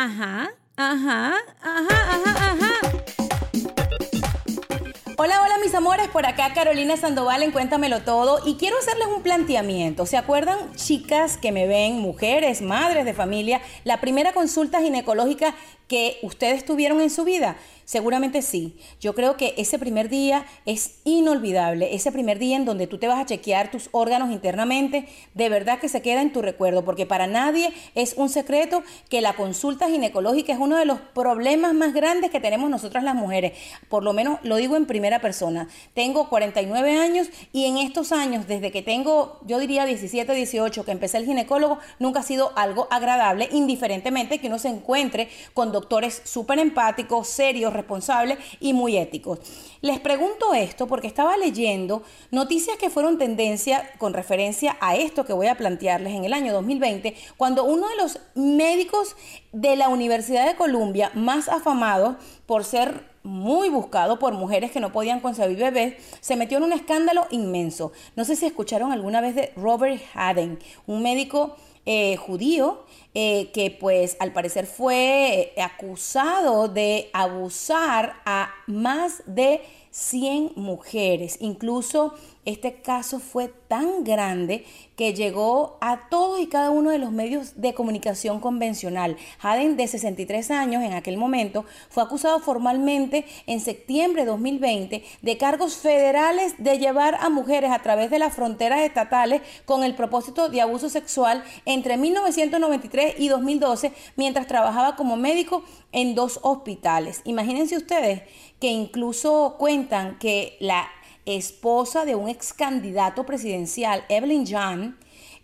Ajá, ajá, ajá, ajá, ajá. Hola, hola mis amores, por acá Carolina Sandoval en Cuéntamelo Todo y quiero hacerles un planteamiento. ¿Se acuerdan chicas que me ven, mujeres, madres de familia, la primera consulta ginecológica que ustedes tuvieron en su vida? Seguramente sí. Yo creo que ese primer día es inolvidable. Ese primer día en donde tú te vas a chequear tus órganos internamente, de verdad que se queda en tu recuerdo, porque para nadie es un secreto que la consulta ginecológica es uno de los problemas más grandes que tenemos nosotras las mujeres. Por lo menos lo digo en primera persona. Tengo 49 años y en estos años, desde que tengo, yo diría 17, 18, que empecé el ginecólogo, nunca ha sido algo agradable, indiferentemente que uno se encuentre con doctores súper empáticos, serios, responsables y muy éticos. Les pregunto esto porque estaba leyendo noticias que fueron tendencia con referencia a esto que voy a plantearles en el año 2020, cuando uno de los médicos de la Universidad de Columbia más afamados por ser muy buscado por mujeres que no podían concebir bebés, se metió en un escándalo inmenso. No sé si escucharon alguna vez de Robert Haden, un médico eh, judío eh, que pues al parecer fue eh, acusado de abusar a más de 100 mujeres. Incluso este caso fue tan grande que llegó a todos y cada uno de los medios de comunicación convencional. Haden, de 63 años en aquel momento, fue acusado formalmente en septiembre de 2020 de cargos federales de llevar a mujeres a través de las fronteras estatales con el propósito de abuso sexual entre 1993 y 2012 mientras trabajaba como médico en dos hospitales. Imagínense ustedes que incluso cuentan que la esposa de un ex candidato presidencial, Evelyn John,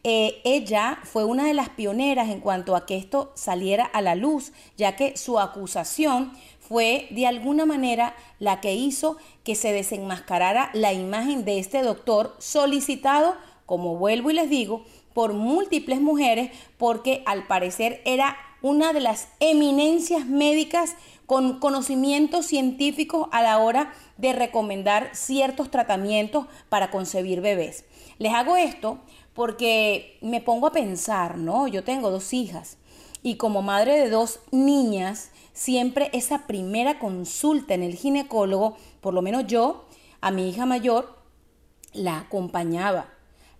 eh, ella fue una de las pioneras en cuanto a que esto saliera a la luz, ya que su acusación fue de alguna manera la que hizo que se desenmascarara la imagen de este doctor solicitado, como vuelvo y les digo, por múltiples mujeres, porque al parecer era una de las eminencias médicas con conocimientos científicos a la hora de recomendar ciertos tratamientos para concebir bebés. Les hago esto porque me pongo a pensar, ¿no? Yo tengo dos hijas y como madre de dos niñas, siempre esa primera consulta en el ginecólogo, por lo menos yo, a mi hija mayor, la acompañaba,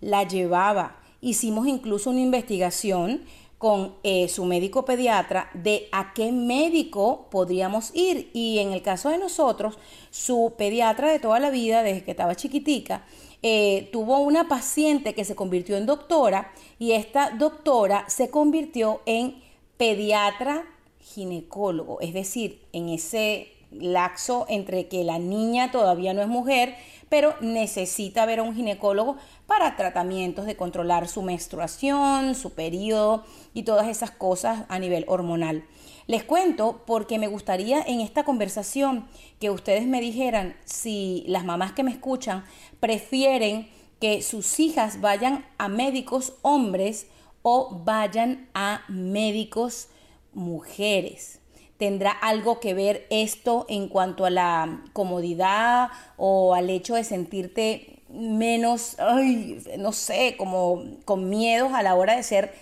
la llevaba, hicimos incluso una investigación con eh, su médico pediatra de a qué médico podríamos ir. Y en el caso de nosotros, su pediatra de toda la vida, desde que estaba chiquitica, eh, tuvo una paciente que se convirtió en doctora y esta doctora se convirtió en pediatra ginecólogo, es decir, en ese laxo entre que la niña todavía no es mujer, pero necesita ver a un ginecólogo para tratamientos de controlar su menstruación, su periodo y todas esas cosas a nivel hormonal. Les cuento porque me gustaría en esta conversación que ustedes me dijeran si las mamás que me escuchan prefieren que sus hijas vayan a médicos hombres o vayan a médicos mujeres. ¿Tendrá algo que ver esto en cuanto a la comodidad o al hecho de sentirte menos, no sé, como con miedos a la hora de ser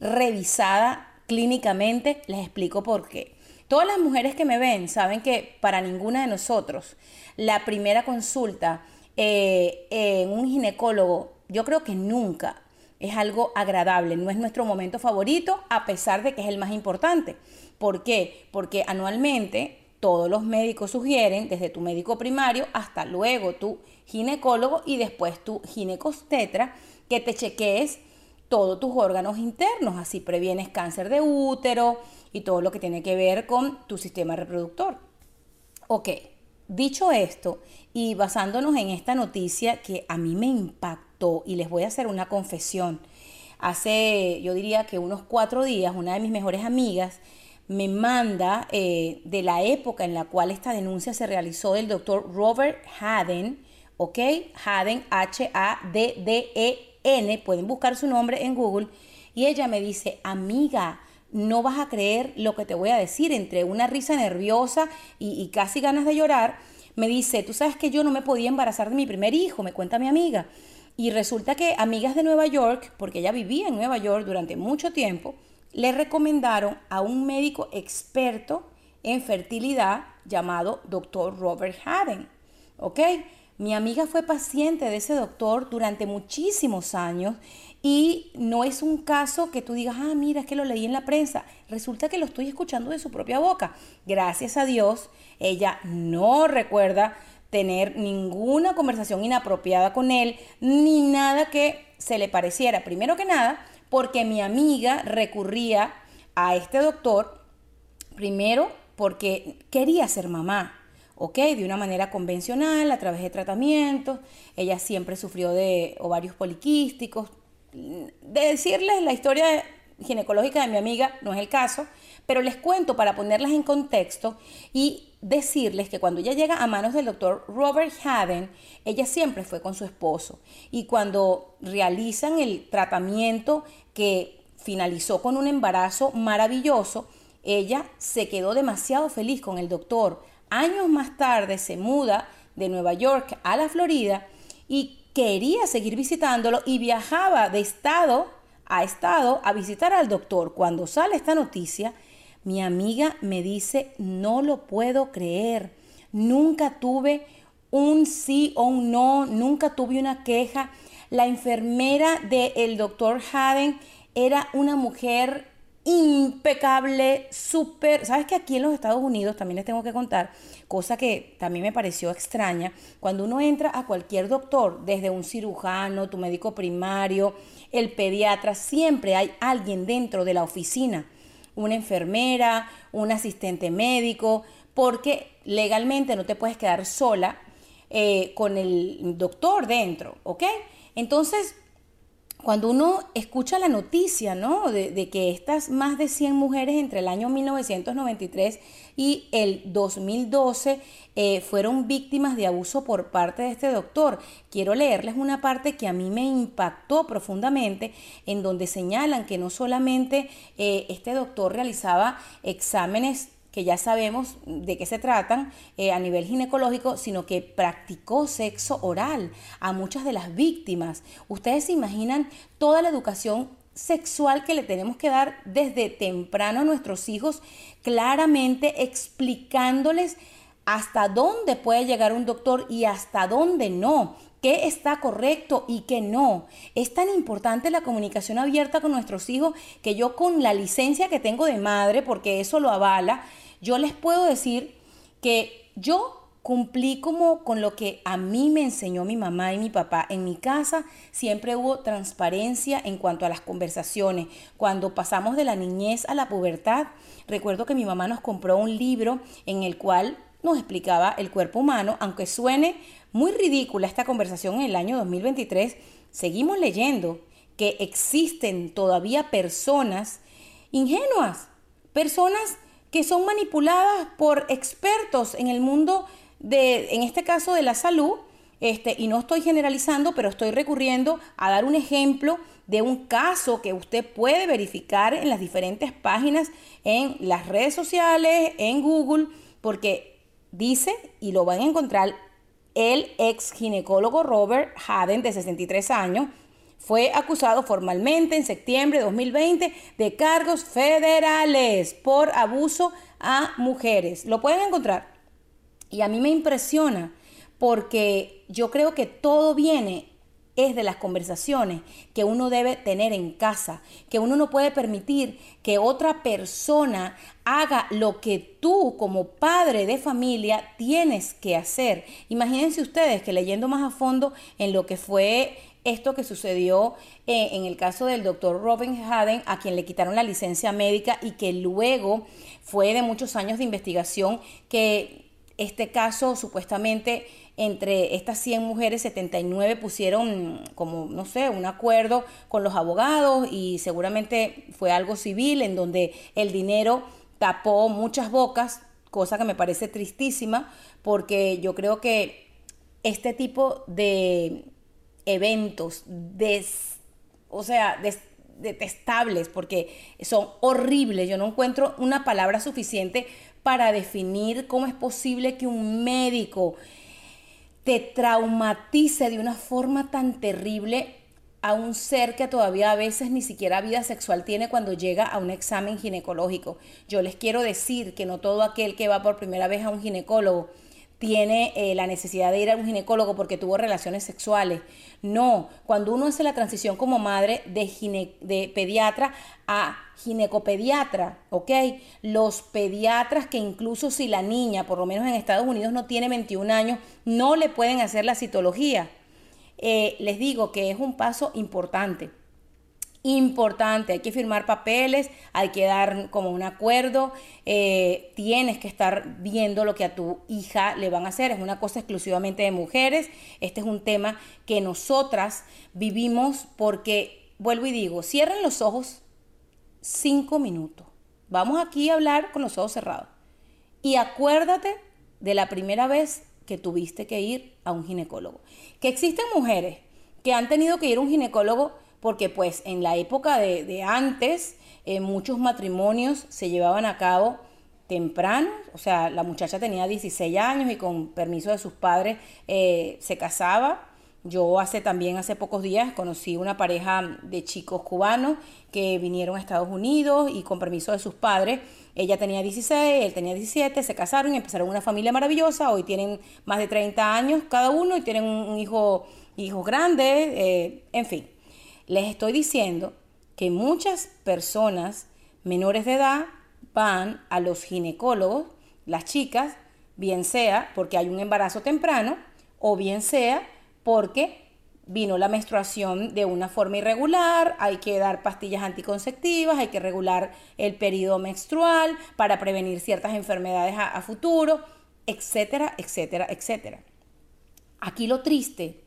revisada clínicamente? Les explico por qué. Todas las mujeres que me ven saben que para ninguna de nosotros la primera consulta eh, en un ginecólogo, yo creo que nunca es algo agradable, no es nuestro momento favorito, a pesar de que es el más importante. ¿Por qué? Porque anualmente todos los médicos sugieren, desde tu médico primario hasta luego tu ginecólogo y después tu ginecostetra, que te chequees todos tus órganos internos, así previenes cáncer de útero y todo lo que tiene que ver con tu sistema reproductor. Ok, dicho esto y basándonos en esta noticia que a mí me impactó y les voy a hacer una confesión, hace yo diría que unos cuatro días una de mis mejores amigas me manda eh, de la época en la cual esta denuncia se realizó del doctor Robert Haden, ¿ok? Haden, H-A-D-D-E-N, pueden buscar su nombre en Google, y ella me dice, amiga, no vas a creer lo que te voy a decir, entre una risa nerviosa y, casi ganas de llorar, me dice, tú sabes que yo no me podía embarazar de mi primer hijo, me cuenta mi amiga. Y resulta que amigas de Nueva York, porque ella vivía en Nueva York durante mucho tiempo, le recomendaron a un médico experto en fertilidad llamado doctor Robert Haden. ¿Ok? Mi amiga fue paciente de ese doctor durante muchísimos años y no es un caso que tú digas, ah, mira, es que lo leí en la prensa. Resulta que lo estoy escuchando de su propia boca. Gracias a Dios, ella no recuerda tener ninguna conversación inapropiada con él, ni nada que se le pareciera. Primero que nada, porque mi amiga recurría a este doctor, primero porque quería ser mamá, ¿ok? De una manera convencional, a través de tratamientos. Ella siempre sufrió de ovarios poliquísticos. De decirles la historia ginecológica de mi amiga no es el caso, pero les cuento para ponerlas en contexto y decirles que cuando ella llega a manos del doctor Robert Haden, ella siempre fue con su esposo. Y cuando realizan el tratamiento que finalizó con un embarazo maravilloso, ella se quedó demasiado feliz con el doctor. Años más tarde se muda de Nueva York a la Florida y quería seguir visitándolo y viajaba de estado a estado a visitar al doctor. Cuando sale esta noticia, mi amiga me dice, no lo puedo creer, nunca tuve un sí o un no, nunca tuve una queja. La enfermera del doctor Haden era una mujer impecable, súper, sabes que aquí en los Estados Unidos también les tengo que contar, cosa que también me pareció extraña, cuando uno entra a cualquier doctor, desde un cirujano, tu médico primario, el pediatra, siempre hay alguien dentro de la oficina una enfermera, un asistente médico, porque legalmente no te puedes quedar sola eh, con el doctor dentro, ¿ok? Entonces, cuando uno escucha la noticia, ¿no? De, que estas más de 100 mujeres entre el año 1993 y el 2012 eh, fueron víctimas de abuso por parte de este doctor, quiero leerles una parte que a mí me impactó profundamente, en donde señalan que no solamente eh, este doctor realizaba exámenes que ya sabemos de qué se tratan eh, a nivel ginecológico, sino que practicó sexo oral a muchas de las víctimas. Ustedes se imaginan toda la educación sexual que le tenemos que dar desde temprano a nuestros hijos, claramente explicándoles hasta dónde puede llegar un doctor y hasta dónde no, qué está correcto y qué no. Es tan importante la comunicación abierta con nuestros hijos que yo con la licencia que tengo de madre, porque eso lo avala, yo les puedo decir que yo cumplí como con lo que a mí me enseñó mi mamá y mi papá. En mi casa siempre hubo transparencia en cuanto a las conversaciones. Cuando pasamos de la niñez a la pubertad, recuerdo que mi mamá nos compró un libro en el cual nos explicaba el cuerpo humano, aunque suene muy ridícula esta conversación en el año 2023, seguimos leyendo que existen todavía personas ingenuas, personas que son manipuladas por expertos en el mundo de, en este caso de la salud, este, y no estoy generalizando, pero estoy recurriendo a dar un ejemplo de un caso que usted puede verificar en las diferentes páginas, en las redes sociales, en Google, porque dice, y lo van a encontrar, el ex ginecólogo Robert Haden, de 63 años, fue acusado formalmente en septiembre de 2020 de cargos federales por abuso a mujeres. Lo pueden encontrar. Y a mí me impresiona porque yo creo que todo viene es de las conversaciones que uno debe tener en casa, que uno no puede permitir que otra persona haga lo que tú como padre de familia tienes que hacer. Imagínense ustedes que leyendo más a fondo en lo que fue esto que sucedió eh, en el caso del doctor Robin Haden, a quien le quitaron la licencia médica y que luego fue de muchos años de investigación que este caso supuestamente entre estas 100 mujeres, 79 pusieron como, no sé, un acuerdo con los abogados y seguramente fue algo civil en donde el dinero tapó muchas bocas, cosa que me parece tristísima porque yo creo que este tipo de eventos des, o sea, detestables porque son horribles. Yo no encuentro una palabra suficiente para definir cómo es posible que un médico te traumatice de una forma tan terrible a un ser que todavía a veces ni siquiera vida sexual tiene cuando llega a un examen ginecológico. Yo les quiero decir que no todo aquel que va por primera vez a un ginecólogo tiene eh, la necesidad de ir a un ginecólogo porque tuvo relaciones sexuales. No, cuando uno hace la transición como madre de, pediatra a ginecopediatra, ¿ok? Los pediatras que incluso si la niña, por lo menos en Estados Unidos, no tiene 21 años, no le pueden hacer la citología. Eh, les digo que es un paso importante importante, hay que firmar papeles, hay que dar como un acuerdo, eh, tienes que estar viendo lo que a tu hija le van a hacer, es una cosa exclusivamente de mujeres, este es un tema que nosotras vivimos porque, vuelvo y digo, cierren los ojos cinco minutos, vamos aquí a hablar con los ojos cerrados. Y acuérdate de la primera vez que tuviste que ir a un ginecólogo, que existen mujeres que han tenido que ir a un ginecólogo porque pues en la época de, antes eh, muchos matrimonios se llevaban a cabo temprano, o sea, la muchacha tenía 16 años y con permiso de sus padres eh, se casaba. Yo hace también, hace pocos días, conocí una pareja de chicos cubanos que vinieron a Estados Unidos y con permiso de sus padres, ella tenía 16, él tenía 17, se casaron y empezaron una familia maravillosa, hoy tienen más de 30 años cada uno y tienen un, hijo, hijos grandes, eh, en fin. Les estoy diciendo que muchas personas menores de edad van a los ginecólogos, las chicas, bien sea porque hay un embarazo temprano o bien sea porque vino la menstruación de una forma irregular, hay que dar pastillas anticonceptivas, hay que regular el periodo menstrual para prevenir ciertas enfermedades a, a futuro, etcétera, etcétera, etcétera. Aquí lo triste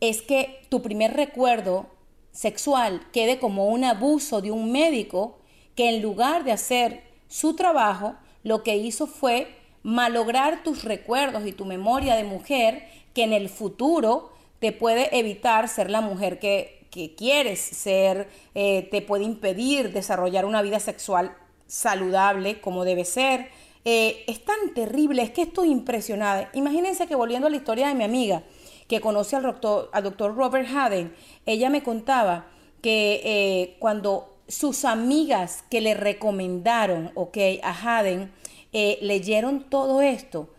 es que tu primer recuerdo sexual quede como un abuso de un médico que en lugar de hacer su trabajo, lo que hizo fue malograr tus recuerdos y tu memoria de mujer que en el futuro te puede evitar ser la mujer que, quieres ser, eh, te puede impedir desarrollar una vida sexual saludable como debe ser. Eh, es tan terrible, es que estoy impresionada. Imagínense que volviendo a la historia de mi amiga, que conoce al doctor, al doctor Robert Haden, ella me contaba que eh, cuando sus amigas que le recomendaron, ok, a Haden, eh, leyeron todo esto,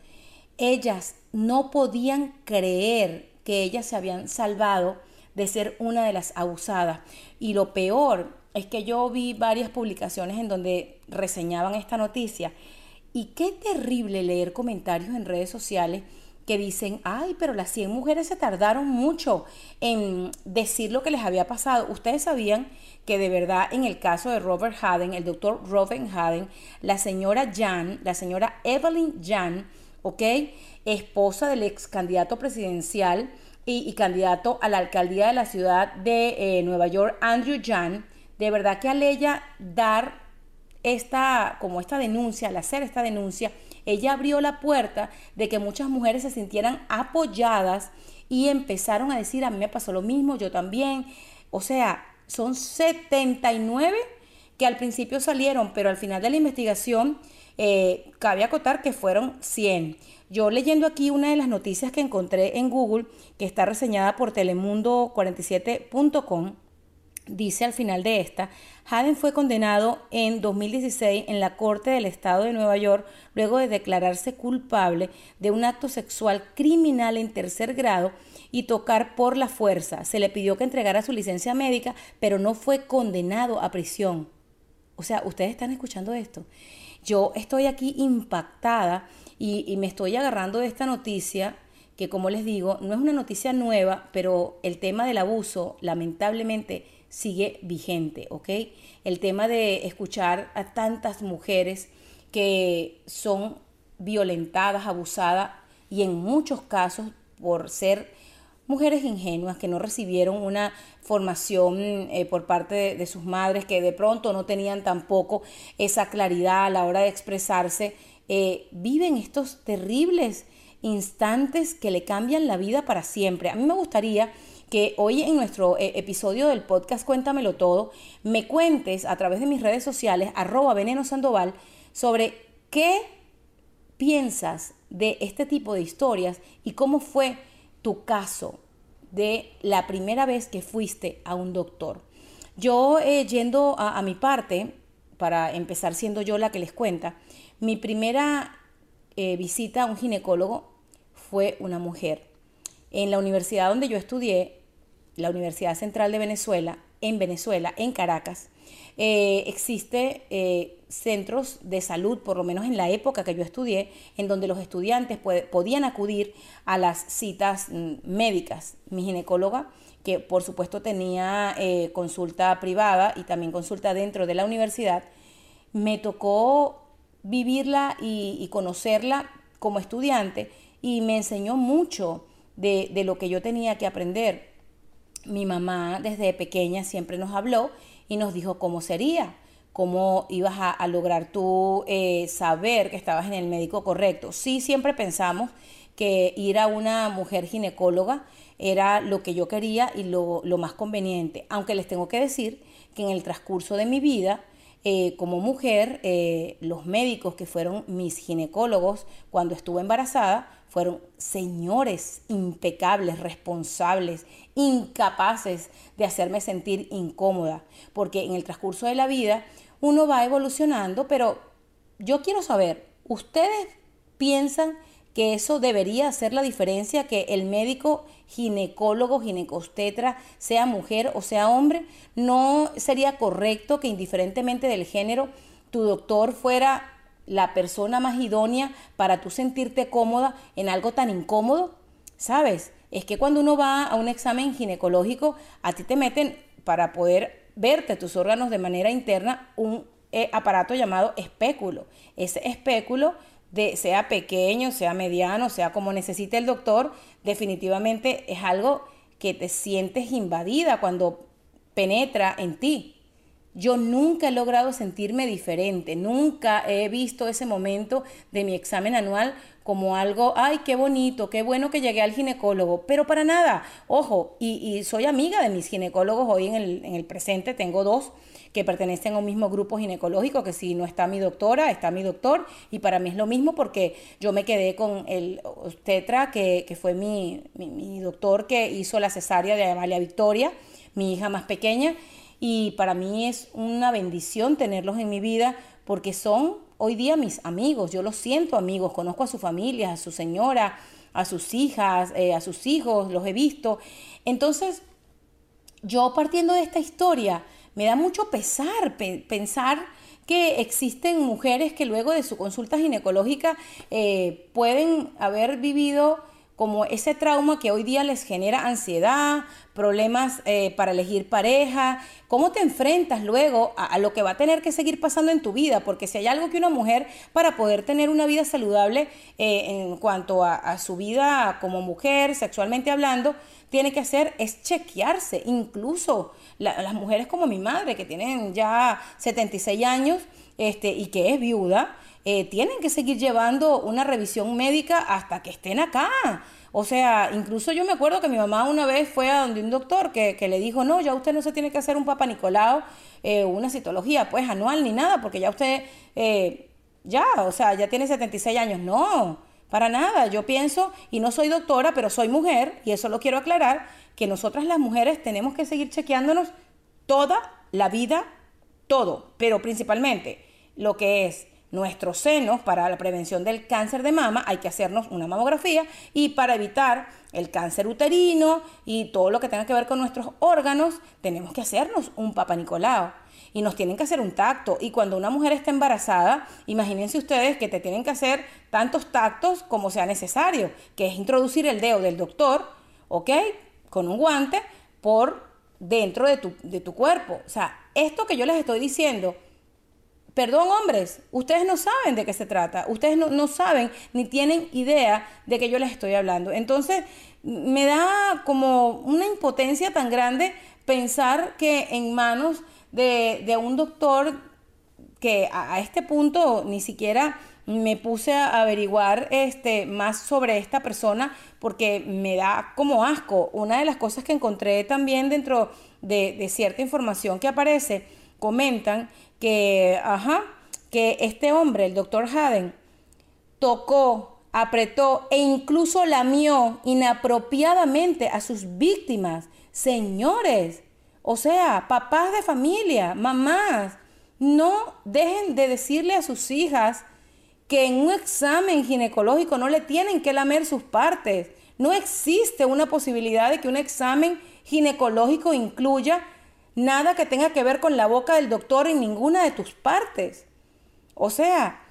ellas no podían creer que ellas se habían salvado de ser una de las abusadas. Y lo peor es que yo vi varias publicaciones en donde reseñaban esta noticia. Y qué terrible leer comentarios en redes sociales que dicen, ay, pero las 100 mujeres se tardaron mucho en decir lo que les había pasado. Ustedes sabían que de verdad en el caso de Robert Haden, el doctor Robert Haden, la señora Jan, la señora Evelyn Jan, ¿ok? Esposa del ex candidato presidencial y, candidato a la alcaldía de la ciudad de eh, Nueva York, Andrew Jan, de verdad que al ella dar esta, como esta denuncia, al hacer esta denuncia, ella abrió la puerta de que muchas mujeres se sintieran apoyadas y empezaron a decir, a mí me pasó lo mismo, yo también. O sea, son 79 que al principio salieron, pero al final de la investigación eh, cabe acotar que fueron 100. Yo leyendo aquí una de las noticias que encontré en Google, que está reseñada por telemundo47.com, dice al final de esta, Haden fue condenado en 2016 en la Corte del Estado de Nueva York luego de declararse culpable de un acto sexual criminal en tercer grado y tocar por la fuerza. Se le pidió que entregara su licencia médica, pero no fue condenado a prisión. O sea, ustedes están escuchando esto. Yo estoy aquí impactada y, y me estoy agarrando de esta noticia que como les digo, no es una noticia nueva, pero el tema del abuso lamentablemente sigue vigente, ¿ok? El tema de escuchar a tantas mujeres que son violentadas, abusadas y en muchos casos por ser mujeres ingenuas que no recibieron una formación eh, por parte de, sus madres, que de pronto no tenían tampoco esa claridad a la hora de expresarse, eh, viven estos terribles instantes que le cambian la vida para siempre. A mí me gustaría que hoy en nuestro eh, episodio del podcast Cuéntamelo Todo, me cuentes a través de mis redes sociales, arroba veneno sandoval, sobre qué piensas de este tipo de historias y cómo fue tu caso de la primera vez que fuiste a un doctor. Yo eh, yendo a, mi parte, para empezar siendo yo la que les cuenta, mi primera eh, visita a un ginecólogo fue una mujer. En la universidad donde yo estudié, la Universidad Central de Venezuela, en Venezuela, en Caracas, eh, existe eh, centros de salud, por lo menos en la época que yo estudié, en donde los estudiantes podían acudir a las citas mm, médicas. Mi ginecóloga, que por supuesto tenía eh, consulta privada y también consulta dentro de la universidad, me tocó vivirla y, conocerla como estudiante y me enseñó mucho de, de lo que yo tenía que aprender. Mi mamá desde pequeña siempre nos habló y nos dijo cómo sería, cómo ibas a, lograr tú eh, saber que estabas en el médico correcto. Sí, siempre pensamos que ir a una mujer ginecóloga era lo que yo quería y lo, más conveniente, aunque les tengo que decir que en el transcurso de mi vida, eh, como mujer, eh, los médicos que fueron mis ginecólogos cuando estuve embarazada fueron señores impecables, responsables, incapaces de hacerme sentir incómoda, porque en el transcurso de la vida uno va evolucionando, pero yo quiero saber, ¿ustedes piensan que eso debería hacer la diferencia, que el médico ginecólogo, ginecostetra, sea mujer o sea hombre? ¿No sería correcto que indiferentemente del género, tu doctor fuera la persona más idónea para tú sentirte cómoda en algo tan incómodo? ¿Sabes? Es que cuando uno va a un examen ginecológico, a ti te meten para poder verte tus órganos de manera interna un eh, aparato llamado espéculo. Ese espéculo, de, sea pequeño, sea mediano, sea como necesite el doctor, definitivamente es algo que te sientes invadida cuando penetra en ti. Yo nunca he logrado sentirme diferente, nunca he visto ese momento de mi examen anual como algo, ay, qué bonito, qué bueno que llegué al ginecólogo, pero para nada, ojo, y, soy amiga de mis ginecólogos hoy en el, en el presente, tengo dos que pertenecen a un mismo grupo ginecológico, que si no está mi doctora, está mi doctor, y para mí es lo mismo porque yo me quedé con el obstetra, que, que fue mi, mi, mi doctor que hizo la cesárea de Amalia Victoria, mi hija más pequeña, y para mí es una bendición tenerlos en mi vida porque son hoy día mis amigos, yo los siento amigos, conozco a su familia, a su señora, a sus hijas, eh, a sus hijos, los he visto. Entonces, yo partiendo de esta historia, me da mucho pesar pensar que existen mujeres que luego de su consulta ginecológica eh, pueden haber vivido como ese trauma que hoy día les genera ansiedad, problemas eh, para elegir pareja, cómo te enfrentas luego a, lo que va a tener que seguir pasando en tu vida, porque si hay algo que una mujer para poder tener una vida saludable eh, en cuanto a, su vida como mujer, sexualmente hablando, tiene que hacer es chequearse, incluso las mujeres como mi madre, que tienen ya 76 años este, y que es viuda, eh, tienen que seguir llevando una revisión médica hasta que estén acá. O sea, incluso yo me acuerdo que mi mamá una vez fue a donde un doctor que, le dijo, no, ya usted no se tiene que hacer un Papa Nicolau, eh, una citología pues anual ni nada, porque ya usted, eh, ya, o sea, ya tiene 76 años. No, para nada. Yo pienso, y no soy doctora, pero soy mujer, y eso lo quiero aclarar, que nosotras las mujeres tenemos que seguir chequeándonos toda la vida, todo, pero principalmente lo que es nuestros senos para la prevención del cáncer de mama, hay que hacernos una mamografía y para evitar el cáncer uterino y todo lo que tenga que ver con nuestros órganos, tenemos que hacernos un Papa Nicolau y nos tienen que hacer un tacto. Y cuando una mujer está embarazada, imagínense ustedes que te tienen que hacer tantos tactos como sea necesario, que es introducir el dedo del doctor, ¿ok? Con un guante por dentro de tu, de tu cuerpo. O sea, esto que yo les estoy diciendo Perdón, hombres, ustedes no saben de qué se trata, ustedes no, saben ni tienen idea de que yo les estoy hablando. Entonces, me da como una impotencia tan grande pensar que en manos de, un doctor que a, este punto ni siquiera me puse a averiguar este, más sobre esta persona porque me da como asco. Una de las cosas que encontré también dentro de, de cierta información que aparece, comentan que, ajá, que este hombre, el doctor Haden, tocó apretó e incluso lamió inapropiadamente a sus víctimas. Señores, o sea, papás de familia, mamás, no dejen de decirle a sus hijas que en un examen ginecológico no le tienen que lamer sus partes. No existe una posibilidad de que un examen ginecológico incluya nada que tenga que ver con la boca del doctor en ninguna de tus partes. O sea,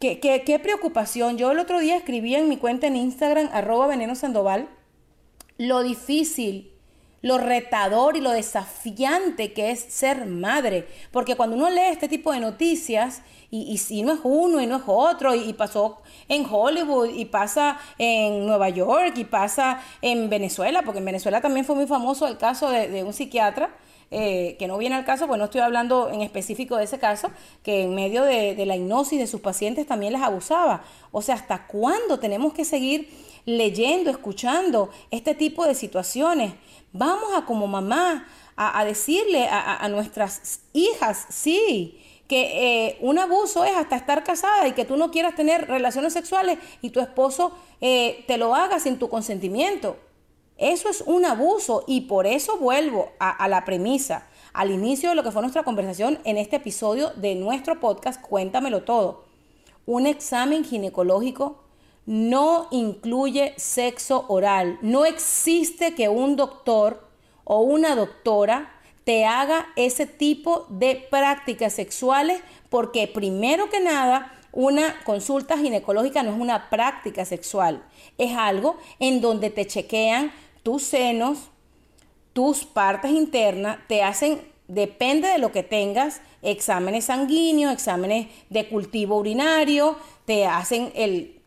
qué, preocupación. Yo el otro día escribí en mi cuenta en Instagram, arroba veneno sandoval, lo difícil lo retador y lo desafiante que es ser madre. Porque cuando uno lee este tipo de noticias, y, si no es uno y no es otro, y, pasó en Hollywood, y pasa en Nueva York, y pasa en Venezuela, porque en Venezuela también fue muy famoso el caso de, un psiquiatra. Eh, que no viene al caso, pues no estoy hablando en específico de ese caso, que en medio de, la hipnosis de sus pacientes también les abusaba. O sea, ¿hasta cuándo tenemos que seguir leyendo, escuchando este tipo de situaciones? Vamos a como mamá a, decirle a, nuestras hijas, sí, que eh, un abuso es hasta estar casada y que tú no quieras tener relaciones sexuales y tu esposo eh, te lo haga sin tu consentimiento. Eso es un abuso y por eso vuelvo a, la premisa, al inicio de lo que fue nuestra conversación en este episodio de nuestro podcast Cuéntamelo todo. Un examen ginecológico no incluye sexo oral. No existe que un doctor o una doctora te haga ese tipo de prácticas sexuales porque primero que nada una consulta ginecológica no es una práctica sexual, es algo en donde te chequean tus senos, tus partes internas, te hacen, depende de lo que tengas, exámenes sanguíneos, exámenes de cultivo urinario, te hacen el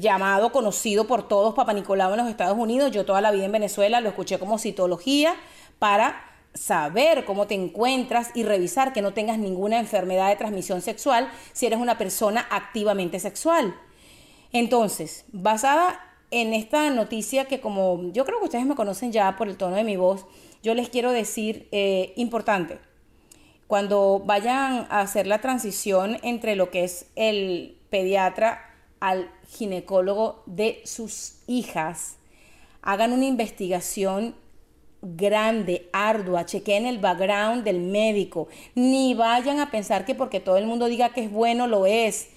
llamado conocido por todos Papa Nicolau en los Estados Unidos. Yo toda la vida en Venezuela lo escuché como citología para saber cómo te encuentras y revisar que no tengas ninguna enfermedad de transmisión sexual si eres una persona activamente sexual. Entonces, basada en esta noticia que como yo creo que ustedes me conocen ya por el tono de mi voz, yo les quiero decir eh, importante. Cuando vayan a hacer la transición entre lo que es el pediatra al ginecólogo de sus hijas, hagan una investigación grande, ardua, chequeen el background del médico, ni vayan a pensar que porque todo el mundo diga que es bueno, lo es.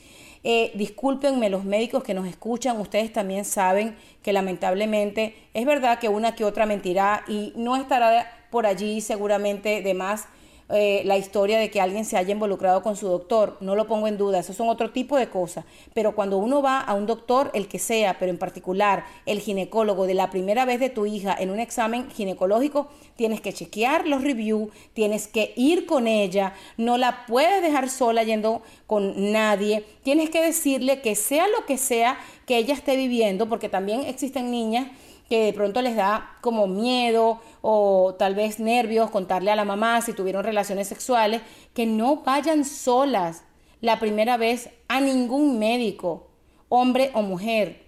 Eh, discúlpenme los médicos que nos escuchan, ustedes también saben que lamentablemente es verdad que una que otra mentirá y no estará por allí seguramente de más eh, la historia de que alguien se haya involucrado con su doctor, no lo pongo en duda, eso son otro tipo de cosas, pero cuando uno va a un doctor, el que sea, pero en particular el ginecólogo de la primera vez de tu hija en un examen ginecológico, tienes que chequear los reviews, tienes que ir con ella, no la puedes dejar sola yendo con nadie, tienes que decirle que sea lo que sea que ella esté viviendo, porque también existen niñas que de pronto les da como miedo o tal vez nervios contarle a la mamá si tuvieron relaciones sexuales, que no vayan solas la primera vez a ningún médico, hombre o mujer,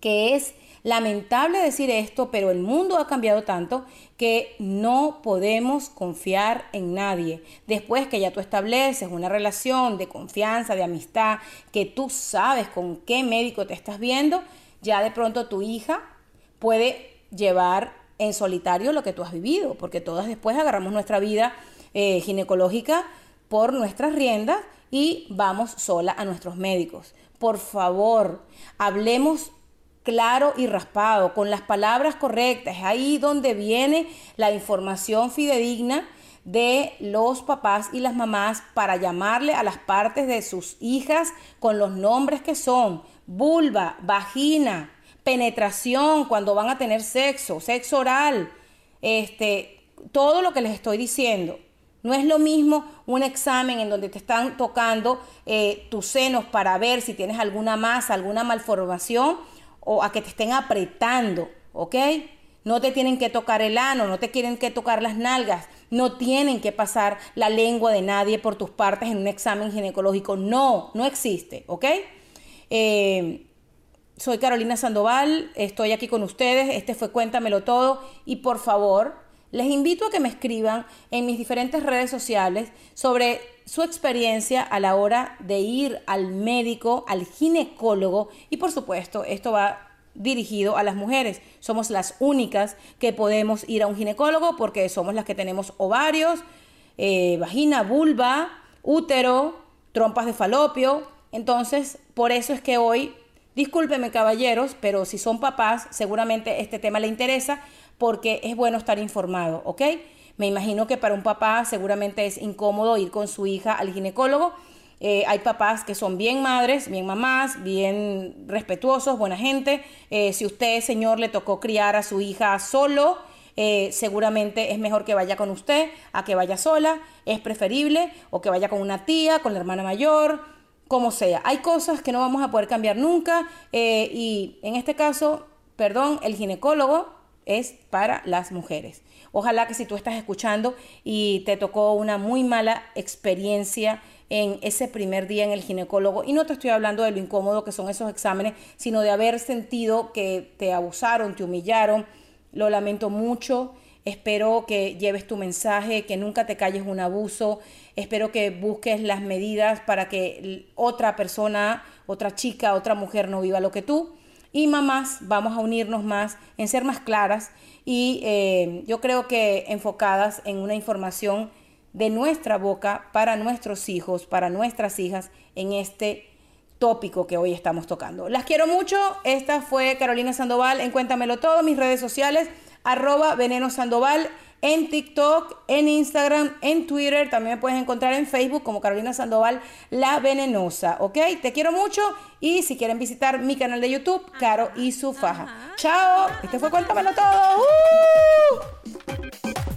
que es lamentable decir esto, pero el mundo ha cambiado tanto que no podemos confiar en nadie. Después que ya tú estableces una relación de confianza, de amistad, que tú sabes con qué médico te estás viendo, ya de pronto tu hija puede llevar en solitario lo que tú has vivido, porque todas después agarramos nuestra vida eh, ginecológica por nuestras riendas y vamos sola a nuestros médicos. Por favor, hablemos claro y raspado, con las palabras correctas. Es ahí donde viene la información fidedigna de los papás y las mamás para llamarle a las partes de sus hijas con los nombres que son vulva, vagina, penetración, cuando van a tener sexo, sexo oral, este, todo lo que les estoy diciendo. No es lo mismo un examen en donde te están tocando eh, tus senos para ver si tienes alguna masa, alguna malformación o a que te estén apretando, ¿ok? No te tienen que tocar el ano, no te tienen que tocar las nalgas, no tienen que pasar la lengua de nadie por tus partes en un examen ginecológico. No, no existe, ¿ok? Eh, soy Carolina Sandoval, estoy aquí con ustedes, este fue Cuéntamelo Todo y por favor, Les invito a que me escriban en mis diferentes redes sociales sobre su experiencia a la hora de ir al médico, al ginecólogo y por supuesto esto va dirigido a las mujeres. Somos las únicas que podemos ir a un ginecólogo porque somos las que tenemos ovarios, eh, vagina, vulva, útero, trompas de falopio. Entonces, por eso es que hoy, discúlpeme caballeros, pero si son papás, seguramente este tema le interesa porque es bueno estar informado, ¿ok? Me imagino que para un papá seguramente es incómodo ir con su hija al ginecólogo. Eh, hay papás que son bien madres, bien mamás, bien respetuosos, buena gente. Eh, si usted, señor, le tocó criar a su hija solo, eh, seguramente es mejor que vaya con usted a que vaya sola. Es preferible o que vaya con una tía, con la hermana mayor, como sea. Hay cosas que no vamos a poder cambiar nunca y en este caso, perdón, el ginecólogo es para las mujeres. Ojalá que si tú estás escuchando y te tocó una muy mala experiencia en ese primer día en el ginecólogo, y no te estoy hablando de lo incómodo que son esos exámenes, sino de haber sentido que te abusaron, te humillaron, lo lamento mucho. Espero que lleves tu mensaje, que nunca te calles un abuso. Espero que busques las medidas para que otra persona, otra chica, otra mujer no viva lo que tú. Y mamás, vamos a unirnos más en ser más claras y eh, yo creo que enfocadas en una información de nuestra boca para nuestros hijos, para nuestras hijas en este tópico que hoy estamos tocando. Las quiero mucho. Esta fue Carolina Sandoval en Cuéntamelo Todo, mis redes sociales, arroba Veneno Sandoval en TikTok, en Instagram, en Twitter. También me puedes encontrar en Facebook como Carolina Sandoval, la venenosa. ¿Ok? Te quiero mucho y si quieren visitar mi canal de YouTube, Caro y su faja. Chao. Este fue Cuéntamelo todo. ¡Uh!